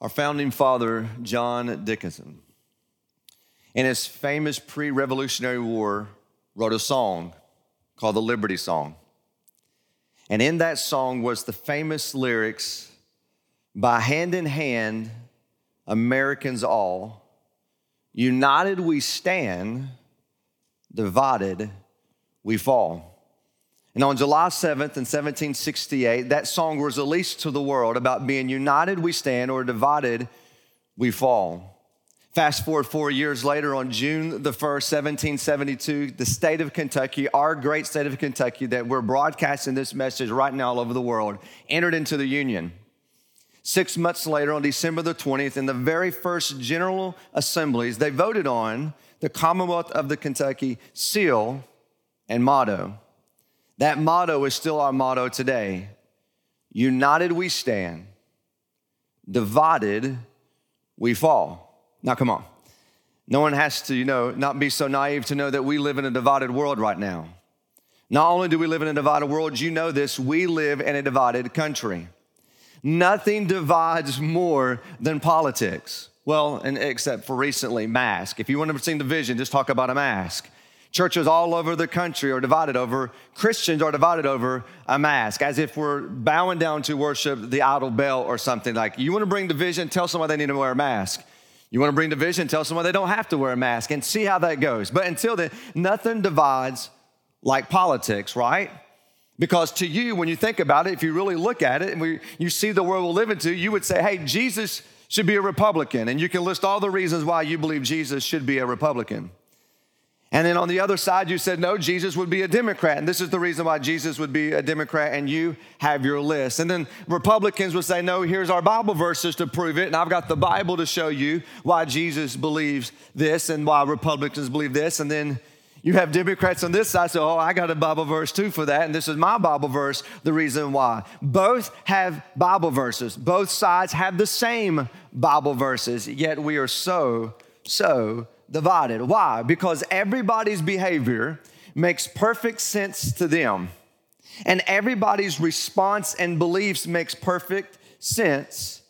Our founding father, John Dickinson, in his famous pre Revolutionary War, wrote a song called the Liberty Song. And in that song was the famous lyrics by hand in hand, Americans all, united we stand, divided we fall. And on July 7th in 1768, that song was released to the world about being united we stand or divided we fall. Fast forward four years later, on June the 1st, 1772, the state of Kentucky, our great state of Kentucky, that we're broadcasting this message right now all over the world, entered into the Union. Six months later, on December the 20th, in the very first General Assemblies, they voted on the Commonwealth of the Kentucky seal and motto. That motto is still our motto today United we stand, divided we fall. Now, come on. No one has to, you know, not be so naive to know that we live in a divided world right now. Not only do we live in a divided world, you know this, we live in a divided country. Nothing divides more than politics. Well, and except for recently, mask. If you want to see the vision, just talk about a mask. Churches all over the country are divided over, Christians are divided over a mask, as if we're bowing down to worship the idol Baal or something. Like, you want to bring division, tell someone they need to wear a mask. You want to bring division, tell someone they don't have to wear a mask and see how that goes. But until then, nothing divides like politics, right? Because to you, when you think about it, if you really look at it and we, you see the world we live into, you would say, hey, Jesus should be a Republican. And you can list all the reasons why you believe Jesus should be a Republican. And then on the other side, you said, no, Jesus would be a Democrat. And this is the reason why Jesus would be a Democrat, and you have your list. And then Republicans would say, no, here's our Bible verses to prove it. And I've got the Bible to show you why Jesus believes this and why Republicans believe this. And then you have Democrats on this side say, oh, I got a Bible verse too for that. And this is my Bible verse, the reason why. Both have Bible verses, both sides have the same Bible verses, yet we are so, so divided. Why? Because everybody's behavior makes perfect sense to them. And everybody's response and beliefs makes perfect sense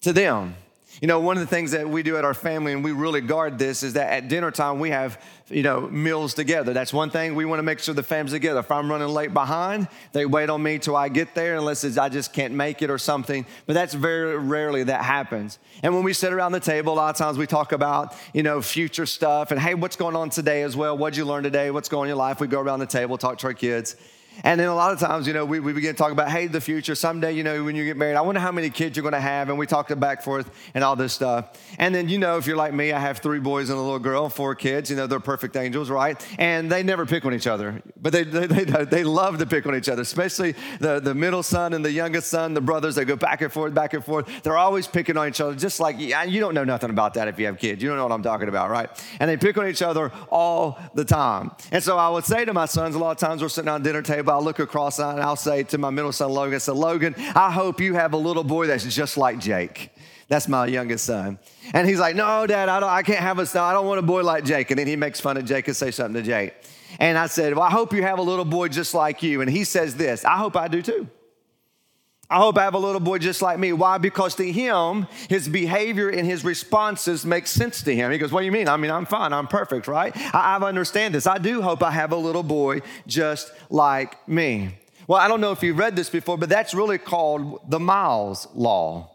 to them. You know, one of the things that we do at our family, and we really guard this, is that at dinner time we have, you know, meals together. That's one thing we want to make sure the family's together. If I'm running late behind, they wait on me till I get there, unless I just can't make it or something. But that's very rarely that happens. And when we sit around the table, a lot of times we talk about, you know, future stuff and hey, what's going on today as well? What'd you learn today? What's going on in your life? We go around the table, talk to our kids. And then a lot of times, you know, we, we begin to talk about, hey, the future. Someday, you know, when you get married, I wonder how many kids you're going to have. And we talk back and forth and all this stuff. And then, you know, if you're like me, I have three boys and a little girl, four kids. You know, they're perfect angels, right? And they never pick on each other. But they, they, they, they love to pick on each other, especially the, the middle son and the youngest son, the brothers. They go back and forth, back and forth. They're always picking on each other, just like you don't know nothing about that if you have kids. You don't know what I'm talking about, right? And they pick on each other all the time. And so I would say to my sons, a lot of times we're sitting on dinner table, I look across and I'll say to my middle son, Logan, I said, Logan, I hope you have a little boy that's just like Jake. That's my youngest son. And he's like, No, Dad, I, don't, I can't have a son. I don't want a boy like Jake. And then he makes fun of Jake and say something to Jake. And I said, Well, I hope you have a little boy just like you. And he says this I hope I do too. I hope I have a little boy just like me. Why? Because to him, his behavior and his responses make sense to him. He goes, What do you mean? I mean, I'm fine. I'm perfect, right? I, I understand this. I do hope I have a little boy just like me. Well, I don't know if you've read this before, but that's really called the Miles Law.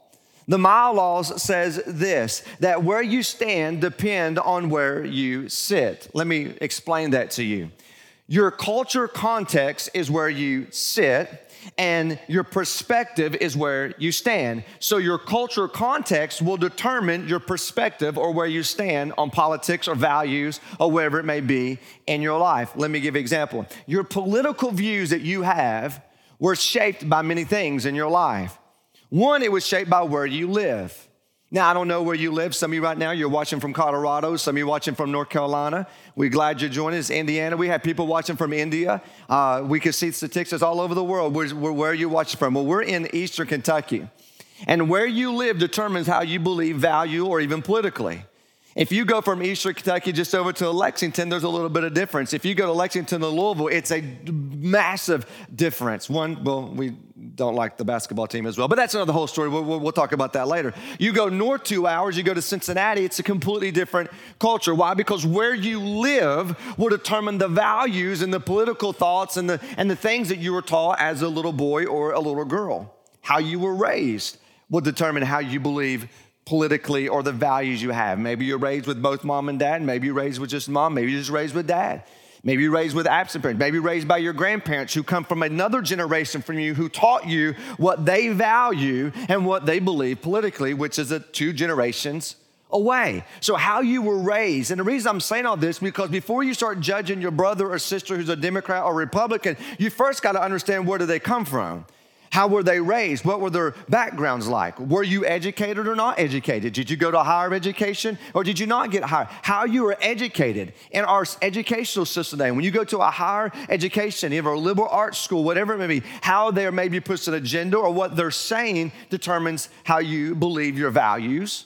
The Mile Laws says this that where you stand depend on where you sit. Let me explain that to you. Your culture context is where you sit and your perspective is where you stand. So, your culture context will determine your perspective or where you stand on politics or values or whatever it may be in your life. Let me give you an example. Your political views that you have were shaped by many things in your life. One, it was shaped by where you live. Now, I don't know where you live. Some of you right now, you're watching from Colorado. Some of you watching from North Carolina. We're glad you're joining us. Indiana, we have people watching from India. Uh, we can see statistics all over the world. Where, where are you watching from? Well, we're in Eastern Kentucky. And where you live determines how you believe, value, or even politically. If you go from Eastern Kentucky just over to Lexington, there's a little bit of difference. If you go to Lexington to Louisville, it's a massive difference. One, well, we don't like the basketball team as well. But that's another whole story. We'll, we'll, we'll, talk about that later. You go north two hours, you go to Cincinnati, it's a completely different culture. Why? Because where you live will determine the values and the political thoughts and the, and the things that you were taught as a little boy or a little girl. How you were raised will determine how you believe politically or the values you have. Maybe you're raised with both mom and dad, maybe you're raised with just mom, maybe you're just raised with dad. Maybe raised with absent parents. Maybe raised by your grandparents who come from another generation from you who taught you what they value and what they believe politically, which is two generations away. So, how you were raised, and the reason I'm saying all this because before you start judging your brother or sister who's a Democrat or Republican, you first got to understand where do they come from. How were they raised? What were their backgrounds like? Were you educated or not educated? Did you go to higher education or did you not get higher? How you were educated in our educational system today. When you go to a higher education, either a liberal arts school, whatever it may be, how there maybe puts an agenda or what they're saying determines how you believe your values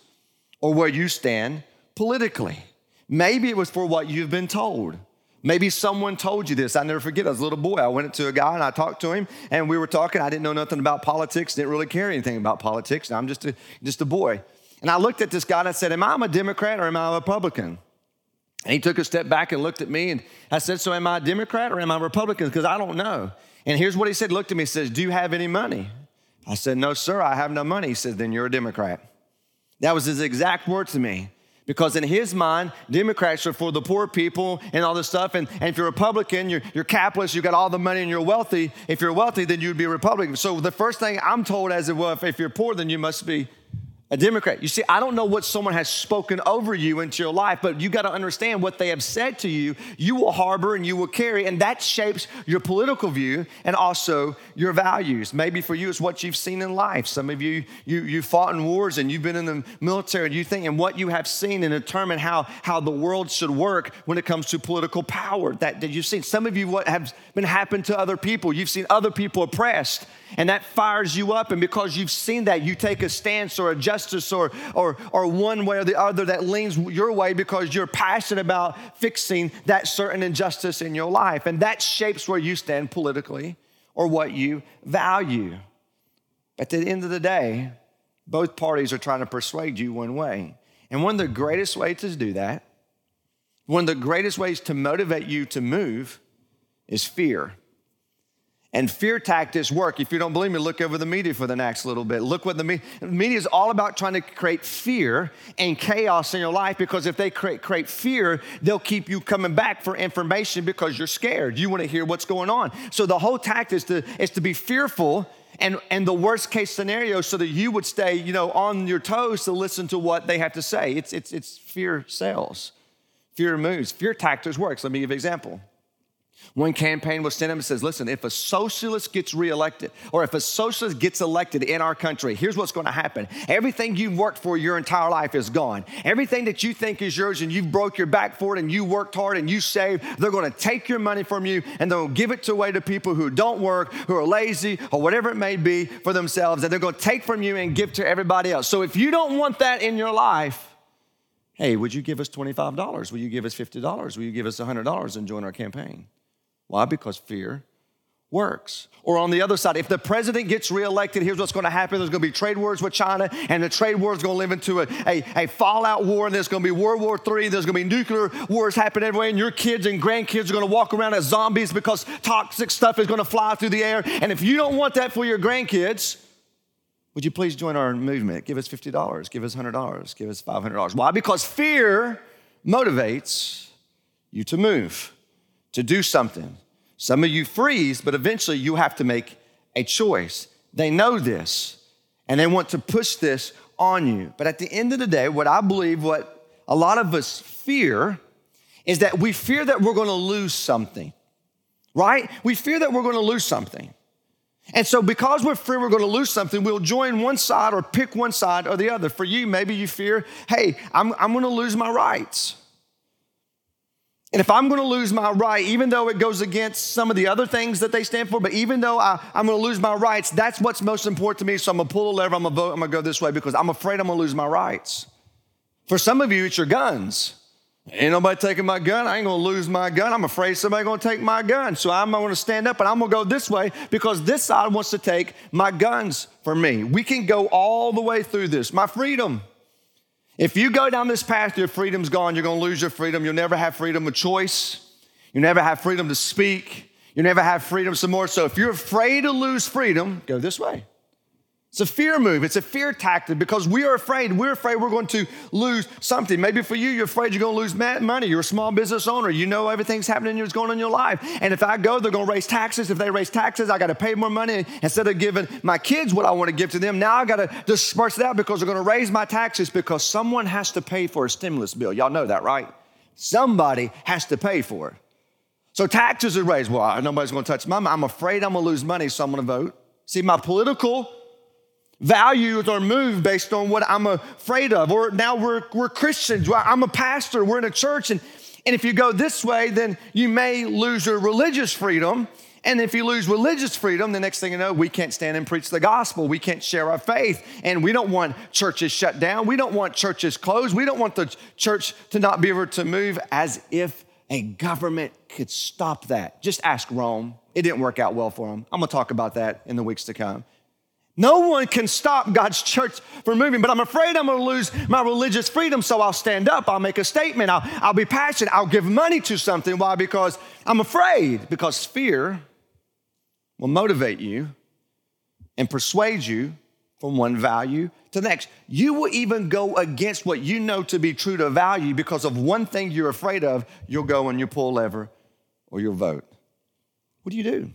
or where you stand politically. Maybe it was for what you've been told. Maybe someone told you this. I never forget. I was a little boy. I went to a guy and I talked to him, and we were talking. I didn't know nothing about politics. Didn't really care anything about politics. I'm just a just a boy. And I looked at this guy and I said, "Am I a Democrat or am I a Republican?" And he took a step back and looked at me, and I said, "So am I a Democrat or am I a Republican? Because I don't know." And here's what he said. Looked at me. and says, "Do you have any money?" I said, "No, sir. I have no money." He said, "Then you're a Democrat." That was his exact word to me. Because in his mind, Democrats are for the poor people and all this stuff. And, and if you're Republican, you're, you're capitalist, you got all the money and you're wealthy. If you're wealthy, then you'd be a Republican. So the first thing I'm told as well, if, if you're poor, then you must be a Democrat. You see, I don't know what someone has spoken over you into your life, but you got to understand what they have said to you, you will harbor and you will carry, and that shapes your political view and also your values. Maybe for you, it's what you've seen in life. Some of you, you, you fought in wars and you've been in the military, and you think, and what you have seen and determine how, how the world should work when it comes to political power that, that you've seen. Some of you, what have been happened to other people, you've seen other people oppressed and that fires you up. And because you've seen that, you take a stance or a justice or, or, or one way or the other that leans your way because you're passionate about fixing that certain injustice in your life. And that shapes where you stand politically or what you value. At the end of the day, both parties are trying to persuade you one way. And one of the greatest ways to do that, one of the greatest ways to motivate you to move is fear. And fear tactics work. If you don't believe me, look over the media for the next little bit. Look what the media, media is all about trying to create fear and chaos in your life because if they create, create fear, they'll keep you coming back for information because you're scared. You want to hear what's going on. So the whole tactic is to, is to be fearful and, and the worst case scenario so that you would stay, you know, on your toes to listen to what they have to say. It's, it's, it's fear sells. Fear moves. Fear tactics works. Let me give an example. One campaign was sent up and says, listen, if a socialist gets reelected or if a socialist gets elected in our country, here's what's going to happen. Everything you've worked for your entire life is gone. Everything that you think is yours and you've broke your back for it and you worked hard and you saved, they're going to take your money from you and they'll give it away to people who don't work, who are lazy, or whatever it may be for themselves. And they're going to take from you and give to everybody else. So if you don't want that in your life, hey, would you give us $25? Will you give us $50? Will you give us $100 and join our campaign? Why? Because fear works. Or on the other side, if the president gets reelected, here's what's going to happen. There's going to be trade wars with China, and the trade war is going to live into a, a, a, fallout war, and there's going to be World War III. There's going to be nuclear wars happening everywhere, and your kids and grandkids are going to walk around as zombies because toxic stuff is going to fly through the air. And if you don't want that for your grandkids, would you please join our movement? Give us $50, give us $100, give us $500. Why? Because fear motivates you to move, to do something some of you freeze, but eventually you have to make a choice. They know this and they want to push this on you. But at the end of the day, what I believe, what a lot of us fear, is that we fear that we're gonna lose something, right? We fear that we're gonna lose something. And so, because we're fear we're gonna lose something, we'll join one side or pick one side or the other. For you, maybe you fear, hey, I'm, I'm gonna lose my rights. And if I'm going to lose my right, even though it goes against some of the other things that they stand for, but even though I, am going to lose my rights, that's what's most important to me. So I'm going to pull a lever, I'm going to vote, I'm going to go this way because I'm afraid I'm going to lose my rights. For some of you, it's your guns. Ain't nobody taking my gun. I ain't gonna lose my gun. I'm afraid somebody gonna take my gun. So I'm gonna stand up and I'm gonna go this way because this side wants to take my guns from me. We can go all the way through this. My freedom. If you go down this path, your freedom's gone. You're gonna lose your freedom. You'll never have freedom of choice. You never have freedom to speak. You never have freedom some more. So if you're afraid to lose freedom, go this way. It's a fear move. It's a fear tactic because we are afraid. We're afraid we're going to lose something. Maybe for you, you're afraid you're going to lose money. You're a small business owner. You know everything's happening what's going on in your life. And if I go, they're going to raise taxes. If they raise taxes, I got to pay more money. Instead of giving my kids what I want to give to them, now I got to disperse it out because they're going to raise my taxes because someone has to pay for a stimulus bill. Y'all know that, right? Somebody has to pay for it. So taxes are raised. Well, nobody's going to touch my money. I'm afraid I'm going to lose money, so I'm going to vote. See, my political values are moved based on what I'm afraid of. Or now we're, we're Christians. I'm a pastor. We're in a church. And, and if you go this way, then you may lose your religious freedom. And if you lose religious freedom, the next thing you know, we can't stand and preach the gospel. We can't share our faith. And we don't want churches shut down. We don't want churches closed. We don't want the church to not be able to move as if a government could stop that. Just ask Rome. It didn't work out well for them. I'm going to talk about that in the weeks to come. No one can stop God's church from moving, but I'm afraid I'm gonna lose my religious freedom, so I'll stand up, I'll make a statement, I'll, I'll be passionate, I'll give money to something. Why? Because I'm afraid, because fear will motivate you and persuade you from one value to the next. You will even go against what you know to be true to value because of one thing you're afraid of. You'll go and you pull lever or you'll vote. What do you do?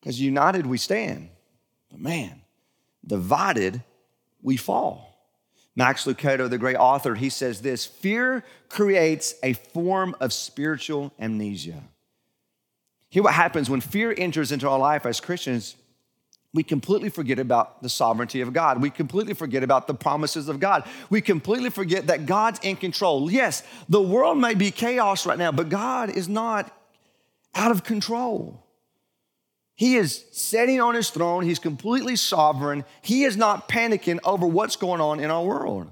Because united we stand. But man, divided, we fall. Max Lucado, the great author, he says this fear creates a form of spiritual amnesia. Hear what happens when fear enters into our life as Christians. We completely forget about the sovereignty of God. We completely forget about the promises of God. We completely forget that God's in control. Yes, the world may be chaos right now, but God is not out of control. He is sitting on his throne. He's completely sovereign. He is not panicking over what's going on in our world.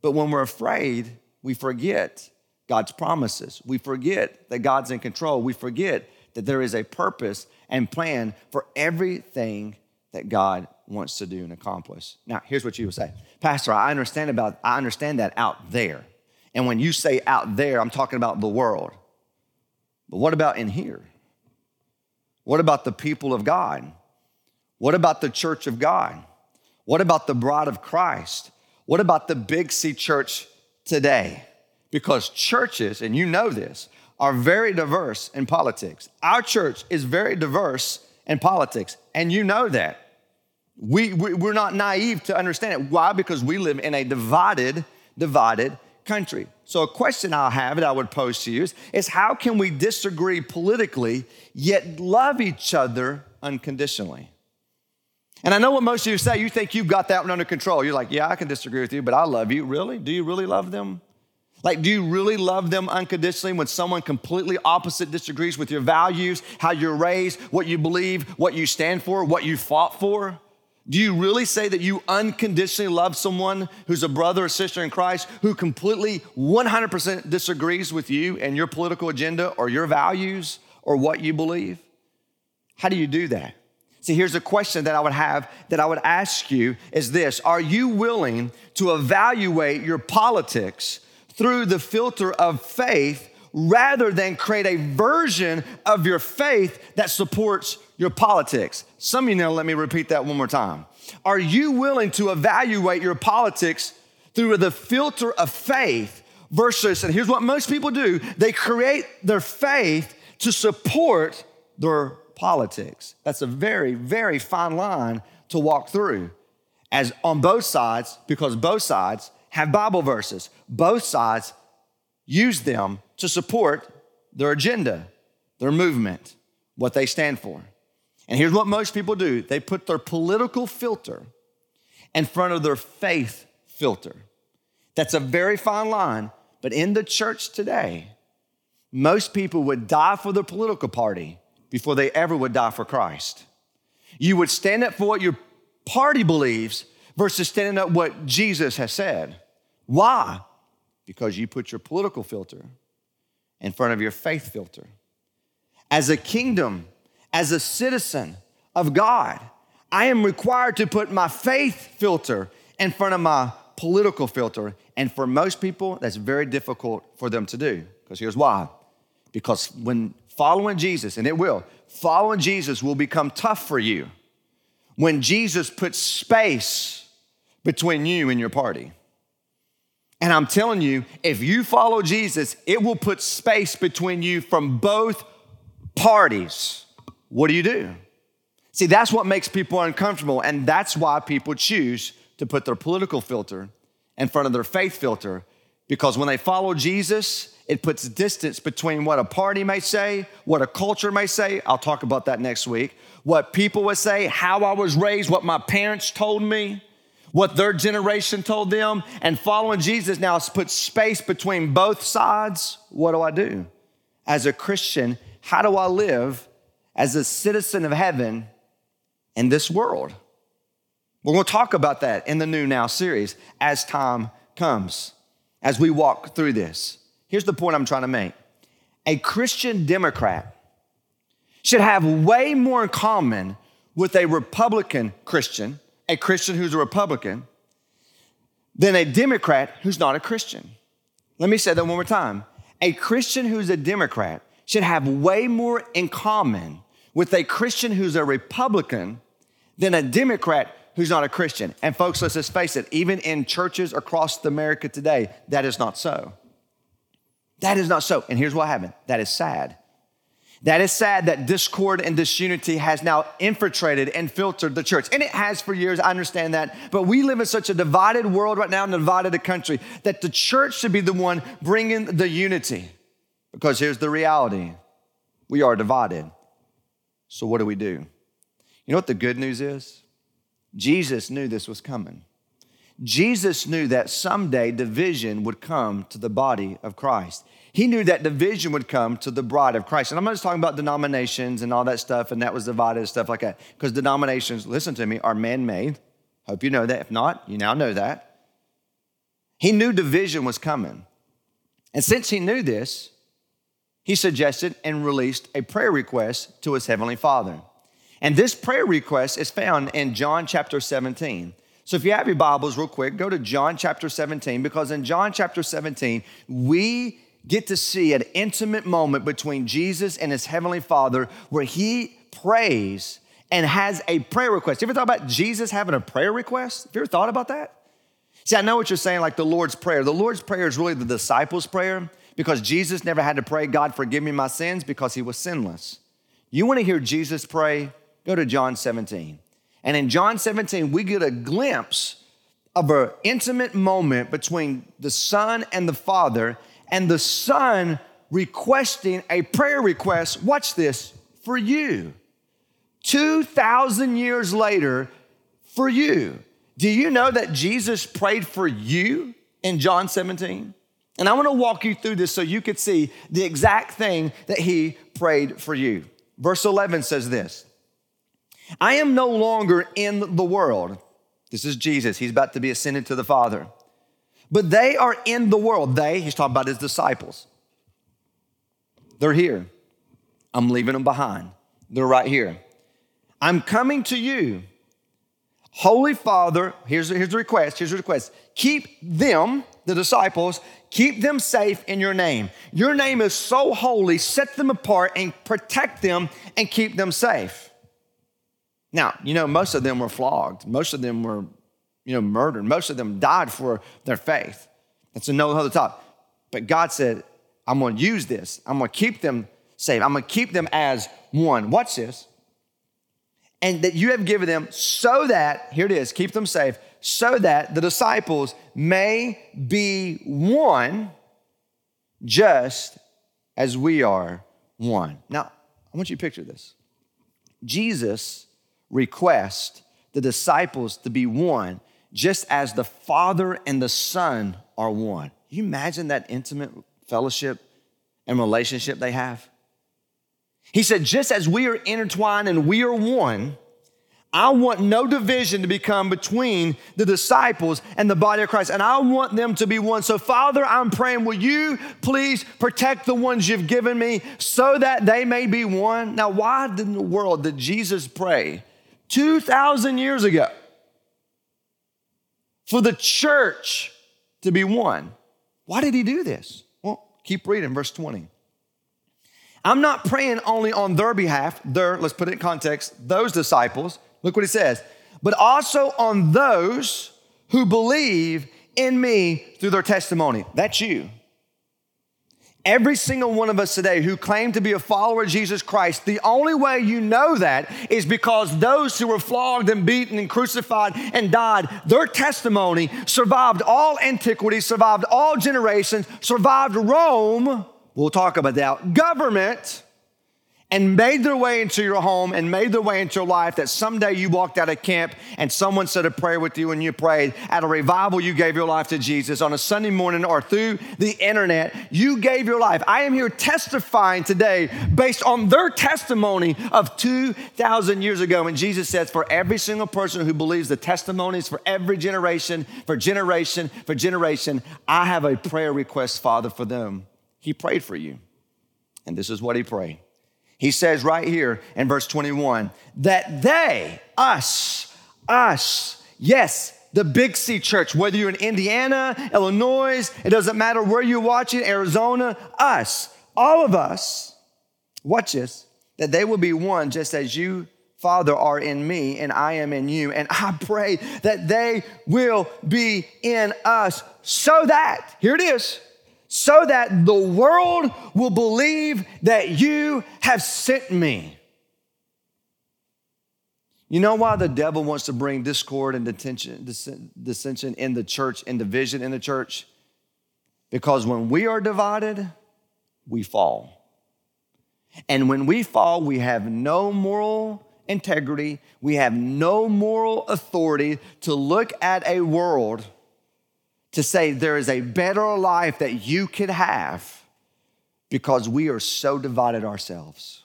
But when we're afraid, we forget God's promises. We forget that God's in control. We forget that there is a purpose and plan for everything that God wants to do and accomplish. Now, here's what you would say. Pastor, I understand about I understand that out there. And when you say out there, I'm talking about the world. But what about in here? What about the people of God? What about the church of God? What about the bride of Christ? What about the Big C church today? Because churches, and you know this, are very diverse in politics. Our church is very diverse in politics, and you know that. We, we, we're not naive to understand it. Why? Because we live in a divided, divided country. So, a question I'll have that I would pose to you is, is how can we disagree politically yet love each other unconditionally? And I know what most of you say. You think you've got that one under control. You're like, yeah, I can disagree with you, but I love you. Really? Do you really love them? Like, do you really love them unconditionally when someone completely opposite disagrees with your values, how you're raised, what you believe, what you stand for, what you fought for? Do you really say that you unconditionally love someone who's a brother or sister in Christ who completely 100% disagrees with you and your political agenda or your values or what you believe? How do you do that? See, here's a question that I would have that I would ask you is this Are you willing to evaluate your politics through the filter of faith rather than create a version of your faith that supports your politics. Some of you know, let me repeat that one more time. Are you willing to evaluate your politics through the filter of faith versus, and here's what most people do they create their faith to support their politics. That's a very, very fine line to walk through, as on both sides, because both sides have Bible verses. Both sides use them to support their agenda, their movement, what they stand for. And here's what most people do they put their political filter in front of their faith filter. That's a very fine line, but in the church today, most people would die for their political party before they ever would die for Christ. You would stand up for what your party believes versus standing up what Jesus has said. Why? Because you put your political filter in front of your faith filter. As a kingdom, as a citizen of God, I am required to put my faith filter in front of my political filter. And for most people, that's very difficult for them to do. Because here's why. Because when following Jesus, and it will, following Jesus will become tough for you when Jesus puts space between you and your party. And I'm telling you, if you follow Jesus, it will put space between you from both parties. What do you do? See, that's what makes people uncomfortable, and that's why people choose to put their political filter in front of their faith filter because when they follow Jesus, it puts distance between what a party may say, what a culture may say. I'll talk about that next week. What people would say, how I was raised, what my parents told me, what their generation told them. And following Jesus now puts space between both sides. What do I do? As a Christian, how do I live as a citizen of heaven in this world? We're going to talk about that in the New Now series as time comes, as we walk through this. Here's the point I'm trying to make a Christian Democrat should have way more in common with a Republican Christian, a Christian who's a Republican, than a Democrat who's not a Christian. Let me say that one more time. A Christian who's a Democrat should have way more in common with a Christian who's a Republican than a Democrat who's not a Christian. And folks, let's just face it, even in churches across America today, that is not so. That is not so. And here's what happened that is sad. That is sad that discord and disunity has now infiltrated and filtered the church. And it has for years, I understand that. But we live in such a divided world right now, divided a country, that the church should be the one bringing the unity. Because here's the reality we are divided. So, what do we do? You know what the good news is? Jesus knew this was coming. Jesus knew that someday division would come to the body of Christ. He knew that division would come to the bride of Christ. And I'm not just talking about denominations and all that stuff, and that was divided and stuff like that. Because denominations, listen to me, are man made. Hope you know that. If not, you now know that. He knew division was coming. And since he knew this, he suggested and released a prayer request to his heavenly Father. And this prayer request is found in John chapter 17. So if you have your Bibles, real quick, go to John chapter 17, because in John chapter 17, we get to see an intimate moment between Jesus and his heavenly Father where he prays and has a prayer request. You ever thought about Jesus having a prayer request? Have you ever thought about that? See, I know what you're saying, like the Lord's Prayer. The Lord's Prayer is really the disciples' prayer because Jesus never had to pray, God, forgive me my sins, because he was sinless. You want to hear Jesus pray? Go to John 17. And in John 17, we get a glimpse of an intimate moment between the Son and the Father, and the Son requesting a prayer request, watch this, for you. 2,000 years later, for you. Do you know that Jesus prayed for you in John 17? And I want to walk you through this so you could see the exact thing that he prayed for you. Verse 11 says this I am no longer in the world. This is Jesus. He's about to be ascended to the Father. But they are in the world. They, he's talking about his disciples. They're here. I'm leaving them behind. They're right here. I'm coming to you. Holy Father, here's, here's the request. Here's the request. Keep them, the disciples, keep them safe in your name. Your name is so holy, set them apart and protect them and keep them safe. Now, you know, most of them were flogged, most of them were, you know, murdered, most of them died for their faith. That's another other top. But God said, I'm gonna use this, I'm gonna keep them safe, I'm gonna keep them as one. Watch this. And that you have given them so that, here it is, keep them safe, so that the disciples may be one just as we are one. Now, I want you to picture this. Jesus requests the disciples to be one, just as the Father and the Son are one. Can you imagine that intimate fellowship and relationship they have? He said, just as we are intertwined and we are one, I want no division to become between the disciples and the body of Christ, and I want them to be one. So, Father, I'm praying, will you please protect the ones you've given me so that they may be one? Now, why in the world did Jesus pray 2,000 years ago for the church to be one? Why did he do this? Well, keep reading, verse 20. I'm not praying only on their behalf, their, let's put it in context, those disciples Look what he says. But also on those who believe in me through their testimony. That's you. Every single one of us today who claim to be a follower of Jesus Christ, the only way you know that is because those who were flogged and beaten and crucified and died, their testimony survived all antiquity, survived all generations, survived Rome. We'll talk about that. Government and made their way into your home and made their way into your life that someday you walked out of camp and someone said a prayer with you and you prayed. At a revival, you gave your life to Jesus. On a Sunday morning or through the internet, you gave your life. I am here testifying today based on their testimony of 2,000 years ago. And Jesus says, for every single person who believes the testimonies for every generation, for generation, for generation, I have a prayer request, Father, for them. He prayed for you. And this is what he prayed. He says right here in verse 21 that they, us, us, yes, the Big C church, whether you're in Indiana, Illinois, it doesn't matter where you're watching, Arizona, us, all of us, watch this, that they will be one just as you, Father, are in me and I am in you. And I pray that they will be in us so that, here it is, so that the world will believe that you have sent me. You know why the devil wants to bring discord and dissension in the church and division in the church? Because when we are divided, we fall. And when we fall, we have no moral integrity, we have no moral authority to look at a world to say there is a better life that you could have because we are so divided ourselves.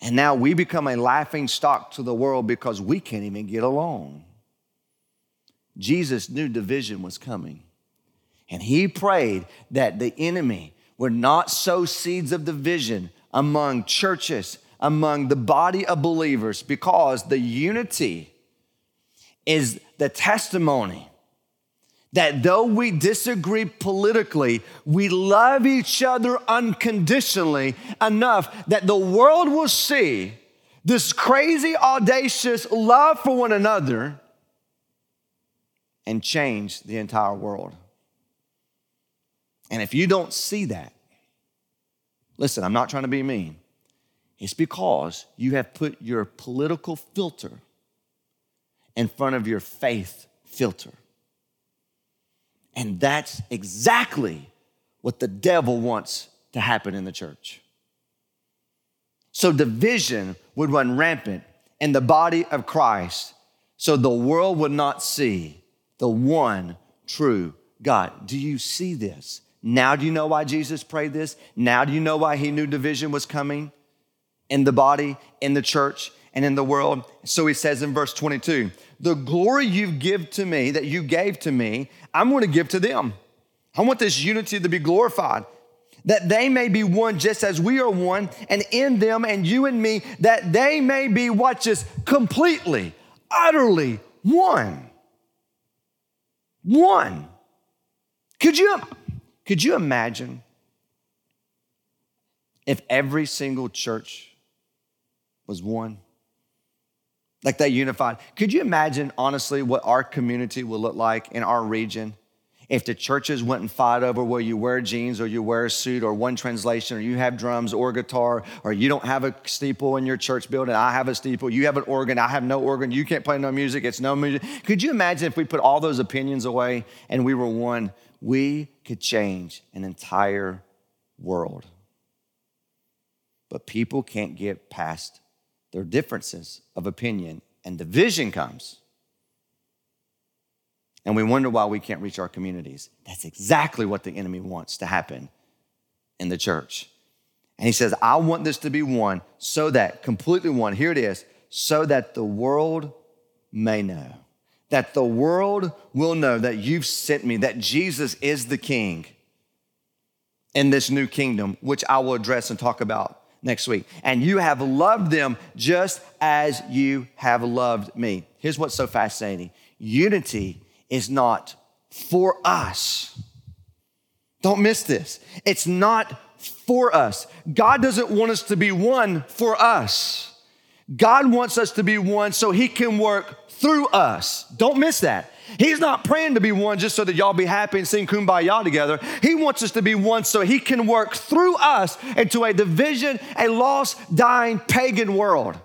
And now we become a laughing stock to the world because we can't even get along. Jesus knew division was coming. And he prayed that the enemy would not sow seeds of division among churches, among the body of believers, because the unity is the testimony that though we disagree politically, we love each other unconditionally enough that the world will see this crazy, audacious love for one another and change the entire world. And if you don't see that, listen, I'm not trying to be mean. It's because you have put your political filter in front of your faith filter. And that's exactly what the devil wants to happen in the church. So division would run rampant in the body of Christ so the world would not see the one true God. Do you see this? Now do you know why Jesus prayed this? Now do you know why he knew division was coming in the body, in the church, and in the world? So he says in verse 22 the glory you give to me, that you gave to me, I'm going to give to them. I want this unity to be glorified, that they may be one just as we are one, and in them and you and me, that they may be what just completely, utterly one. One. Could you, could you imagine if every single church was one? Like that unified. Could you imagine, honestly, what our community will look like in our region if the churches went and fought over where you wear jeans or you wear a suit or one translation or you have drums or guitar or you don't have a steeple in your church building, I have a steeple, you have an organ, I have no organ, you can't play no music, it's no music. Could you imagine if we put all those opinions away and we were one? We could change an entire world. But people can't get past their differences of opinion, and division comes. And we wonder why we can't reach our communities. That's exactly what the enemy wants to happen in the church. And he says, I want this to be one so that, completely one, here it is, so that the world may know. That the world will know that you've sent me, that Jesus is the King in this new kingdom, which I will address and talk about next week. And you have loved them just as you have loved me. Here's what's so fascinating unity is not for us. Don't miss this. It's not for us. God doesn't want us to be one for us. God wants us to be one so He can work through us. Don't miss that. He's not praying to be one just so that y'all be happy and sing kumbaya together. He wants us to be one so He can work through us into a division, a lost, dying, pagan world.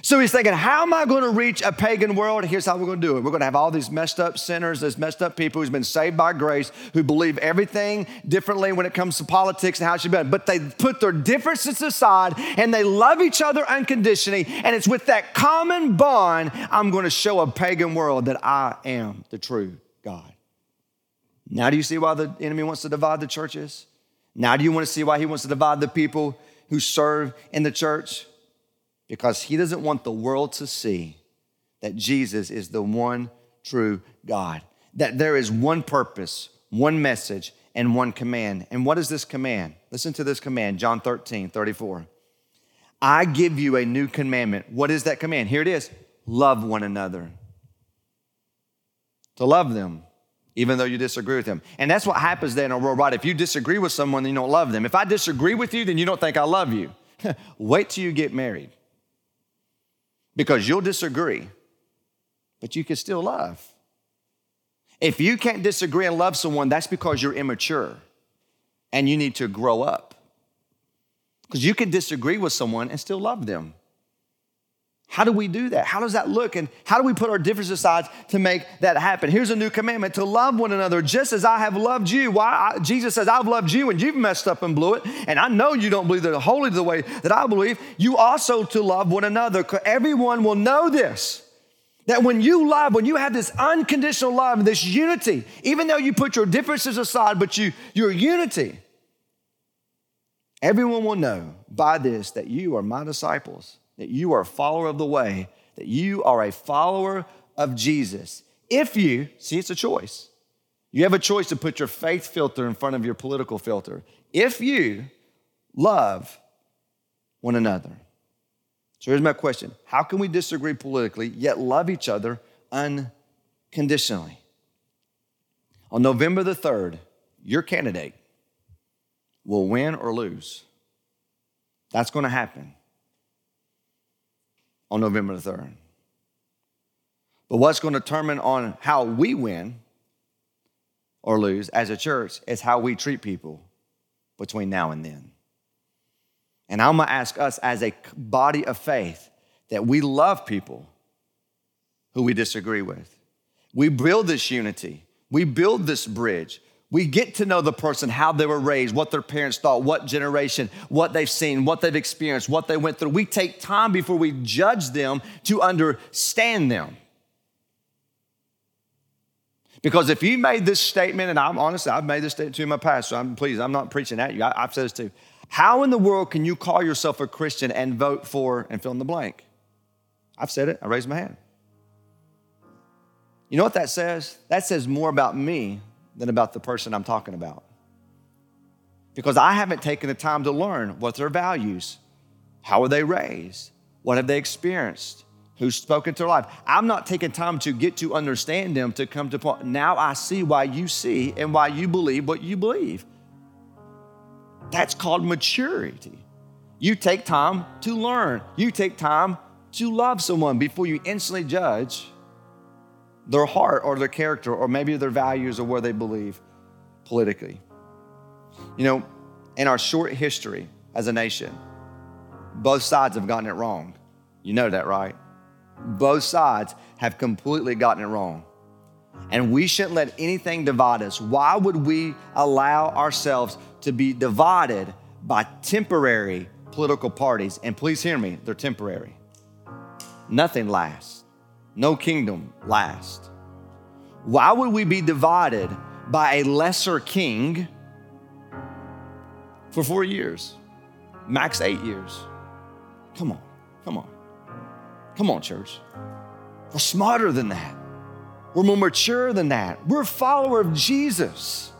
So he's thinking, how am I going to reach a pagan world? Here's how we're going to do it. We're going to have all these messed up sinners, these messed up people who's been saved by grace, who believe everything differently when it comes to politics and how it should be done. But they put their differences aside and they love each other unconditionally. And it's with that common bond, I'm going to show a pagan world that I am the true God. Now, do you see why the enemy wants to divide the churches? Now, do you want to see why he wants to divide the people who serve in the church? Because he doesn't want the world to see that Jesus is the one true God, that there is one purpose, one message, and one command. And what is this command? Listen to this command, John 13, 34. I give you a new commandment. What is that command? Here it is love one another. To love them, even though you disagree with them. And that's what happens then in a world, right? If you disagree with someone, then you don't love them. If I disagree with you, then you don't think I love you. Wait till you get married because you'll disagree, but you can still love. If you can't disagree and love someone, that's because you're immature and you need to grow up. Because you can disagree with someone and still love them. How do we do that? How does that look? And how do we put our differences aside to make that happen? Here's a new commandment to love one another just as I have loved you. Why? I, Jesus says, I've loved you and you've messed up and blew it. And I know you don't believe that holy the way that I believe. You also to love one another. Everyone will know this. That when you love, when you have this unconditional love, this unity, even though you put your differences aside, but you, your unity, everyone will know by this that you are my disciples that you are a follower of the way, that you are a follower of Jesus. If you, see, it's a choice. You have a choice to put your faith filter in front of your political filter. If you love one another. So here's my question How can we disagree politically yet love each other unconditionally? On November the 3rd, your candidate will win or lose. That's going to happen on November the 3rd. But what's going to determine on how we win or lose as a church is how we treat people between now and then. And I'm going to ask us as a body of faith that we love people who we disagree with. We build this unity, we build this bridge, we get to know the person, how they were raised, what their parents thought, what generation, what they've seen, what they've experienced, what they went through. We take time before we judge them to understand them. Because if you made this statement, and I'm honestly, I've made this statement to my past, so I'm please, I'm not preaching at you. I, have said this too. How in the world can you call yourself a Christian and vote for and fill in the blank? I've said it, I raised my hand. You know what that says? That says more about me than about the person I'm talking about. Because I haven't taken the time to learn what their values, how were they raised, what have they experienced, who's spoken to their life. I'm not taking time to get to understand them to come to point. Now I see why you see and why you believe what you believe. That's called maturity. You take time to learn. You take time to love someone before you instantly judge their heart or their character or maybe their values or where they believe politically. You know, in our short history as a nation, both sides have gotten it wrong. You know that, right? Both sides have completely gotten it wrong. And we shouldn't let anything divide us. Why would we allow ourselves to be divided by temporary political parties? And please hear me, they're temporary. Nothing lasts no kingdom last. Why would we be divided by a lesser king for four years, max eight years? Come on, come on. Come on, church. We're smarter than that. We're more mature than that. We're a follower of Jesus.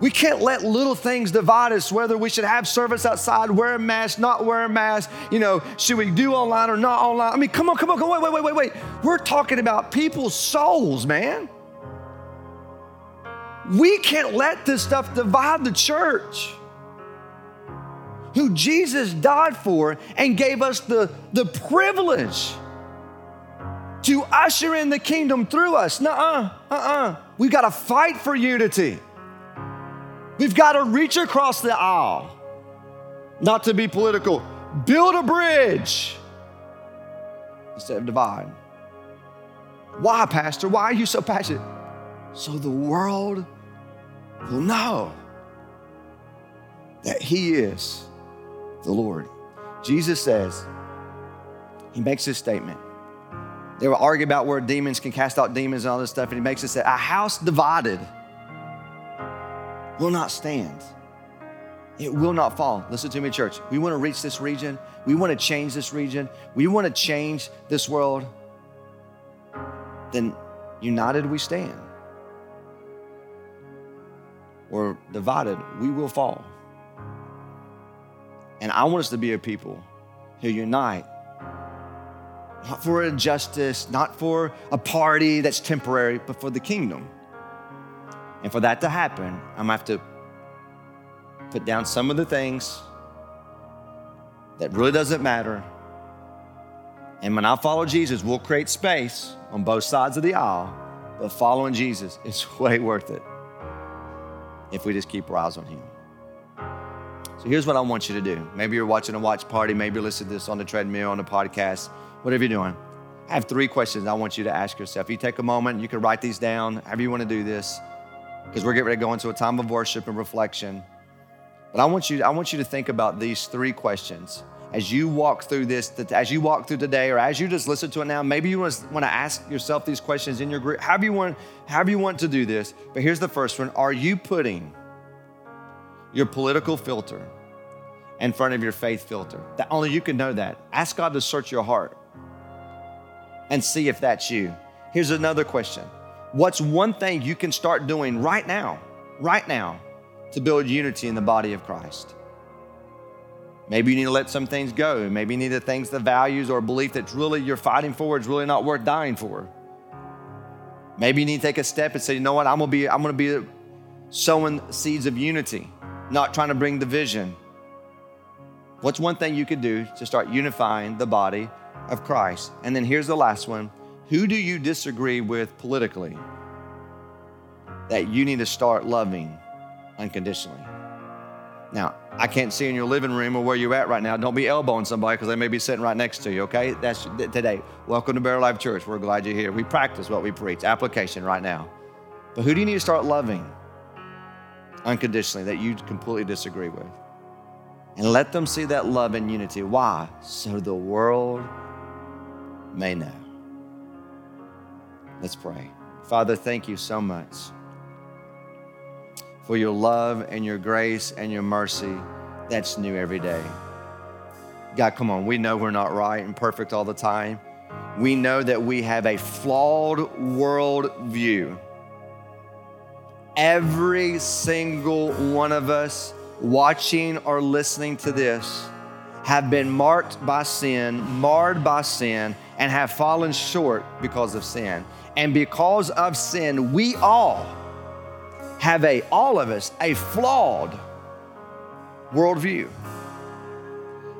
We can't let little things divide us, whether we should have service outside, wear a mask, not wear a mask, you know, should we do online or not online? I mean, come on, come on, come on, wait, wait, wait, wait, wait. We're talking about people's souls, man. We can't let this stuff divide the church who Jesus died for and gave us the, the privilege to usher in the kingdom through us. Nuh uh, uh uh. We've got to fight for unity. We've got to reach across the aisle, not to be political, build a bridge instead of divide. Why, Pastor? Why are you so passionate? So the world will know that He is the Lord. Jesus says, He makes this statement. They will argue about where demons can cast out demons and all this stuff, and He makes it say, A house divided will not stand. It will not fall. Listen to me, church. We want to reach this region. We want to change this region. We want to change this world. Then united we stand. Or divided, we will fall. And I want us to be a people who unite, not for injustice, not for a party that's temporary, but for the kingdom. And for that to happen, I'm gonna have to put down some of the things that really doesn't matter. And when I follow Jesus, we'll create space on both sides of the aisle. But following Jesus is way worth it if we just keep our eyes on Him. So here's what I want you to do. Maybe you're watching a watch party, maybe you're listening to this on the treadmill, on the podcast, whatever you're doing. I have three questions I want you to ask yourself. You take a moment, you can write these down, however you want to do this because we're getting ready to go into a time of worship and reflection. But I want you, I want you to think about these three questions as you walk through this, as you walk through today, or as you just listen to it now. Maybe you want to, ask yourself these questions in your group. However you want, however you want to do this. But here's the first one: Are you putting your political filter in front of your faith filter? That only you can know that. Ask God to search your heart and see if that's you. Here's another question What's one thing you can start doing right now, right now, to build unity in the body of Christ? Maybe you need to let some things go. Maybe you need the things, the values or belief that's really you're fighting for is really not worth dying for. Maybe you need to take a step and say, you know what, I'm gonna be, I'm gonna be sowing seeds of unity, not trying to bring division. What's one thing you could do to start unifying the body of Christ? And then here's the last one who do you disagree with politically that you need to start loving unconditionally? Now, I can't see in your living room or where you're at right now. Don't be elbowing somebody because they may be sitting right next to you, okay? That's today. Welcome to Better Life Church. We're glad you're here. We practice what we preach, application right now. But who do you need to start loving unconditionally that you completely disagree with? And let them see that love and unity. Why? So the world may know. Let's pray. Father, thank you so much for your love and your grace and your mercy that's new every day. God, come on. We know we're not right and perfect all the time. We know that we have a flawed world view. Every single one of us watching or listening to this have been marked by sin, marred by sin, and have fallen short because of sin. And because of sin, we all have a, all of us, a flawed worldview.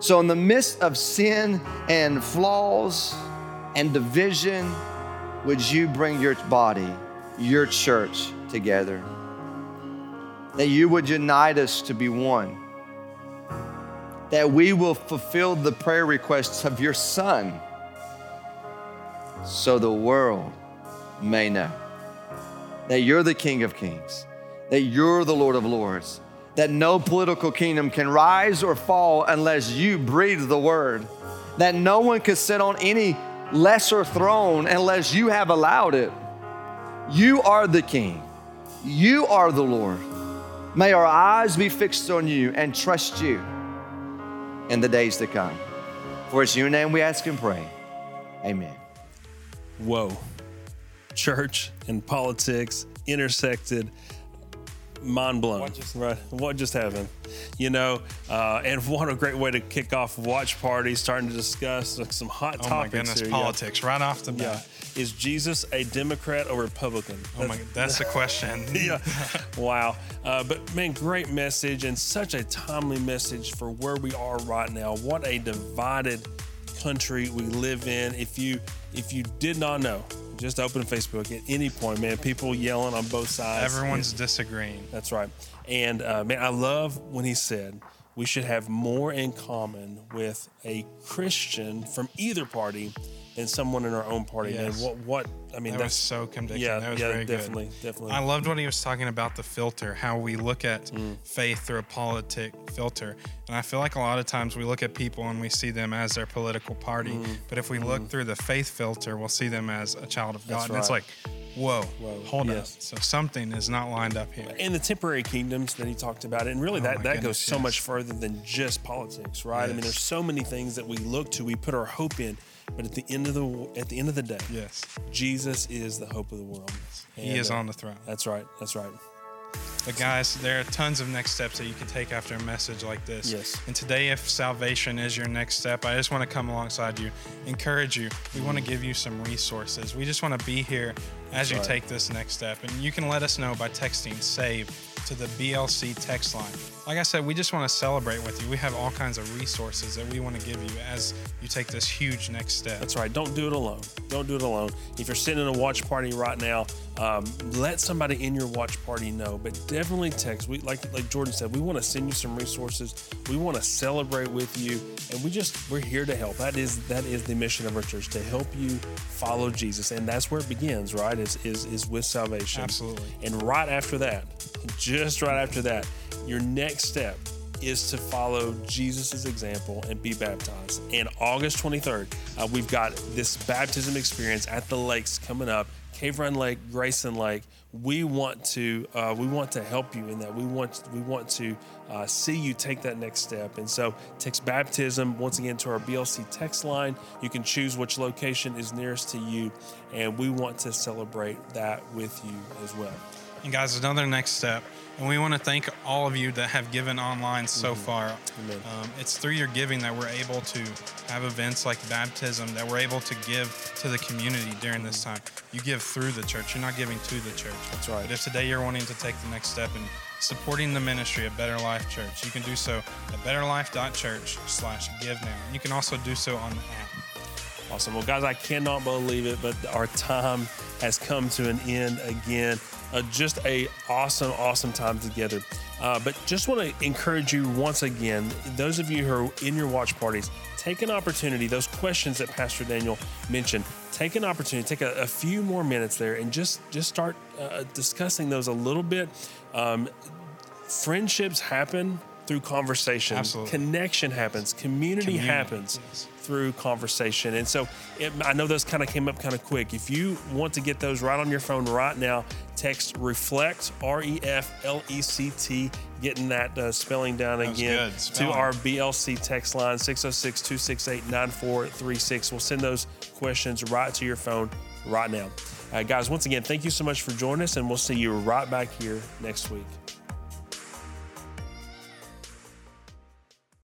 So, in the midst of sin and flaws and division, would you bring your body, your church together? That you would unite us to be one. That we will fulfill the prayer requests of your Son so the world may know that you're the King of Kings, that you're the Lord of Lords, that no political kingdom can rise or fall unless you breathe the word, that no one can sit on any lesser throne unless you have allowed it. You are the King, you are the Lord. May our eyes be fixed on you and trust you in the days to come. For it's your name we ask and pray. Amen. Whoa. Church and politics intersected mind blown. What just, right? What just happened? You know, uh, and what a great way to kick off watch party, starting to discuss like, some hot oh topics. Oh my goodness, here. politics yeah. right off the bat. Yeah. Is Jesus a Democrat or Republican? Oh my, god, that's the question. yeah. Wow. Uh, but man, great message and such a timely message for where we are right now. What a divided country we live in. If you if you did not know, just open Facebook at any point, man. People yelling on both sides. Everyone's disagreeing. That's right. And uh, man, I love when he said we should have more in common with a Christian from either party than someone in our own party. Yes. Man, what what I mean, that that's was so convicting. Yeah, that was yeah, very definitely, good. definitely. I loved what he was talking about the filter, how we look at mm. faith through a politic filter, and I feel like a lot of times we look at people and we see them as their political party, mm. but if we mm. look through the faith filter, we'll see them as a child of God. That's and right. it's like, whoa, whoa hold yes. up. So something is not lined up here. And the temporary kingdoms that he talked about, and really oh that, that goodness, goes so yes. much further than just politics, right? Yes. I mean, there's so many things that we look to, we put our hope in. But at the end of the at the end of the day, yes, Jesus is the hope of the world. And, he is uh, on the throne. That's right. That's right. But guys, there are tons of next steps that you can take after a message like this. Yes. And today, if salvation is your next step, I just want to come alongside you, encourage you. We want to give you some resources. We just want to be here as you right. take this next step. And you can let us know by texting SAVE to the BLC text line. Like I said, we just want to celebrate with you. We have all kinds of resources that we want to give you as you take this huge next step. That's right. Don't do it alone. Don't do it alone. If you're sitting in a watch party right now, um, let somebody in your watch party know. But definitely text. We like like Jordan said, we want to send you some resources. We want to celebrate with you, and we just we're here to help. That is that is the mission of our church to help you follow Jesus, and that's where it begins. Right? Is is is with salvation. Absolutely. And right after that, just right after that, your next step is to follow Jesus' example and be baptized. And August 23rd, uh, we've got this baptism experience at the lakes coming up. Cave Run Lake, Grayson Lake. We want to uh, we want to help you in that. We want we want to uh, see you take that next step. And so text baptism once again to our BLC text line. You can choose which location is nearest to you, and we want to celebrate that with you as well. And guys, another next step and we want to thank all of you that have given online so mm-hmm. far. Um, it's through your giving that we're able to have events like baptism, that we're able to give to the community during this time. You give through the church, you're not giving to the church. That's right. But if today you're wanting to take the next step in supporting the ministry of Better Life Church, you can do so at betterlife.church slash give now. You can also do so on the app. Awesome. Well, guys, I cannot believe it, but our time has come to an end again. Uh, just a awesome, awesome time together. Uh, but just want to encourage you once again, those of you who are in your watch parties, take an opportunity. Those questions that Pastor Daniel mentioned, take an opportunity, take a, a few more minutes there, and just just start uh, discussing those a little bit. Um, friendships happen through conversation. Absolutely. Connection happens. Community, Community happens yes. through conversation. And so it, I know those kind of came up kind of quick. If you want to get those right on your phone right now, text reflect R E F L E C T, getting that uh, spelling down that again to our BLC text line 606 268 9436. We'll send those questions right to your phone right now. Uh, guys, once again, thank you so much for joining us, and we'll see you right back here next week.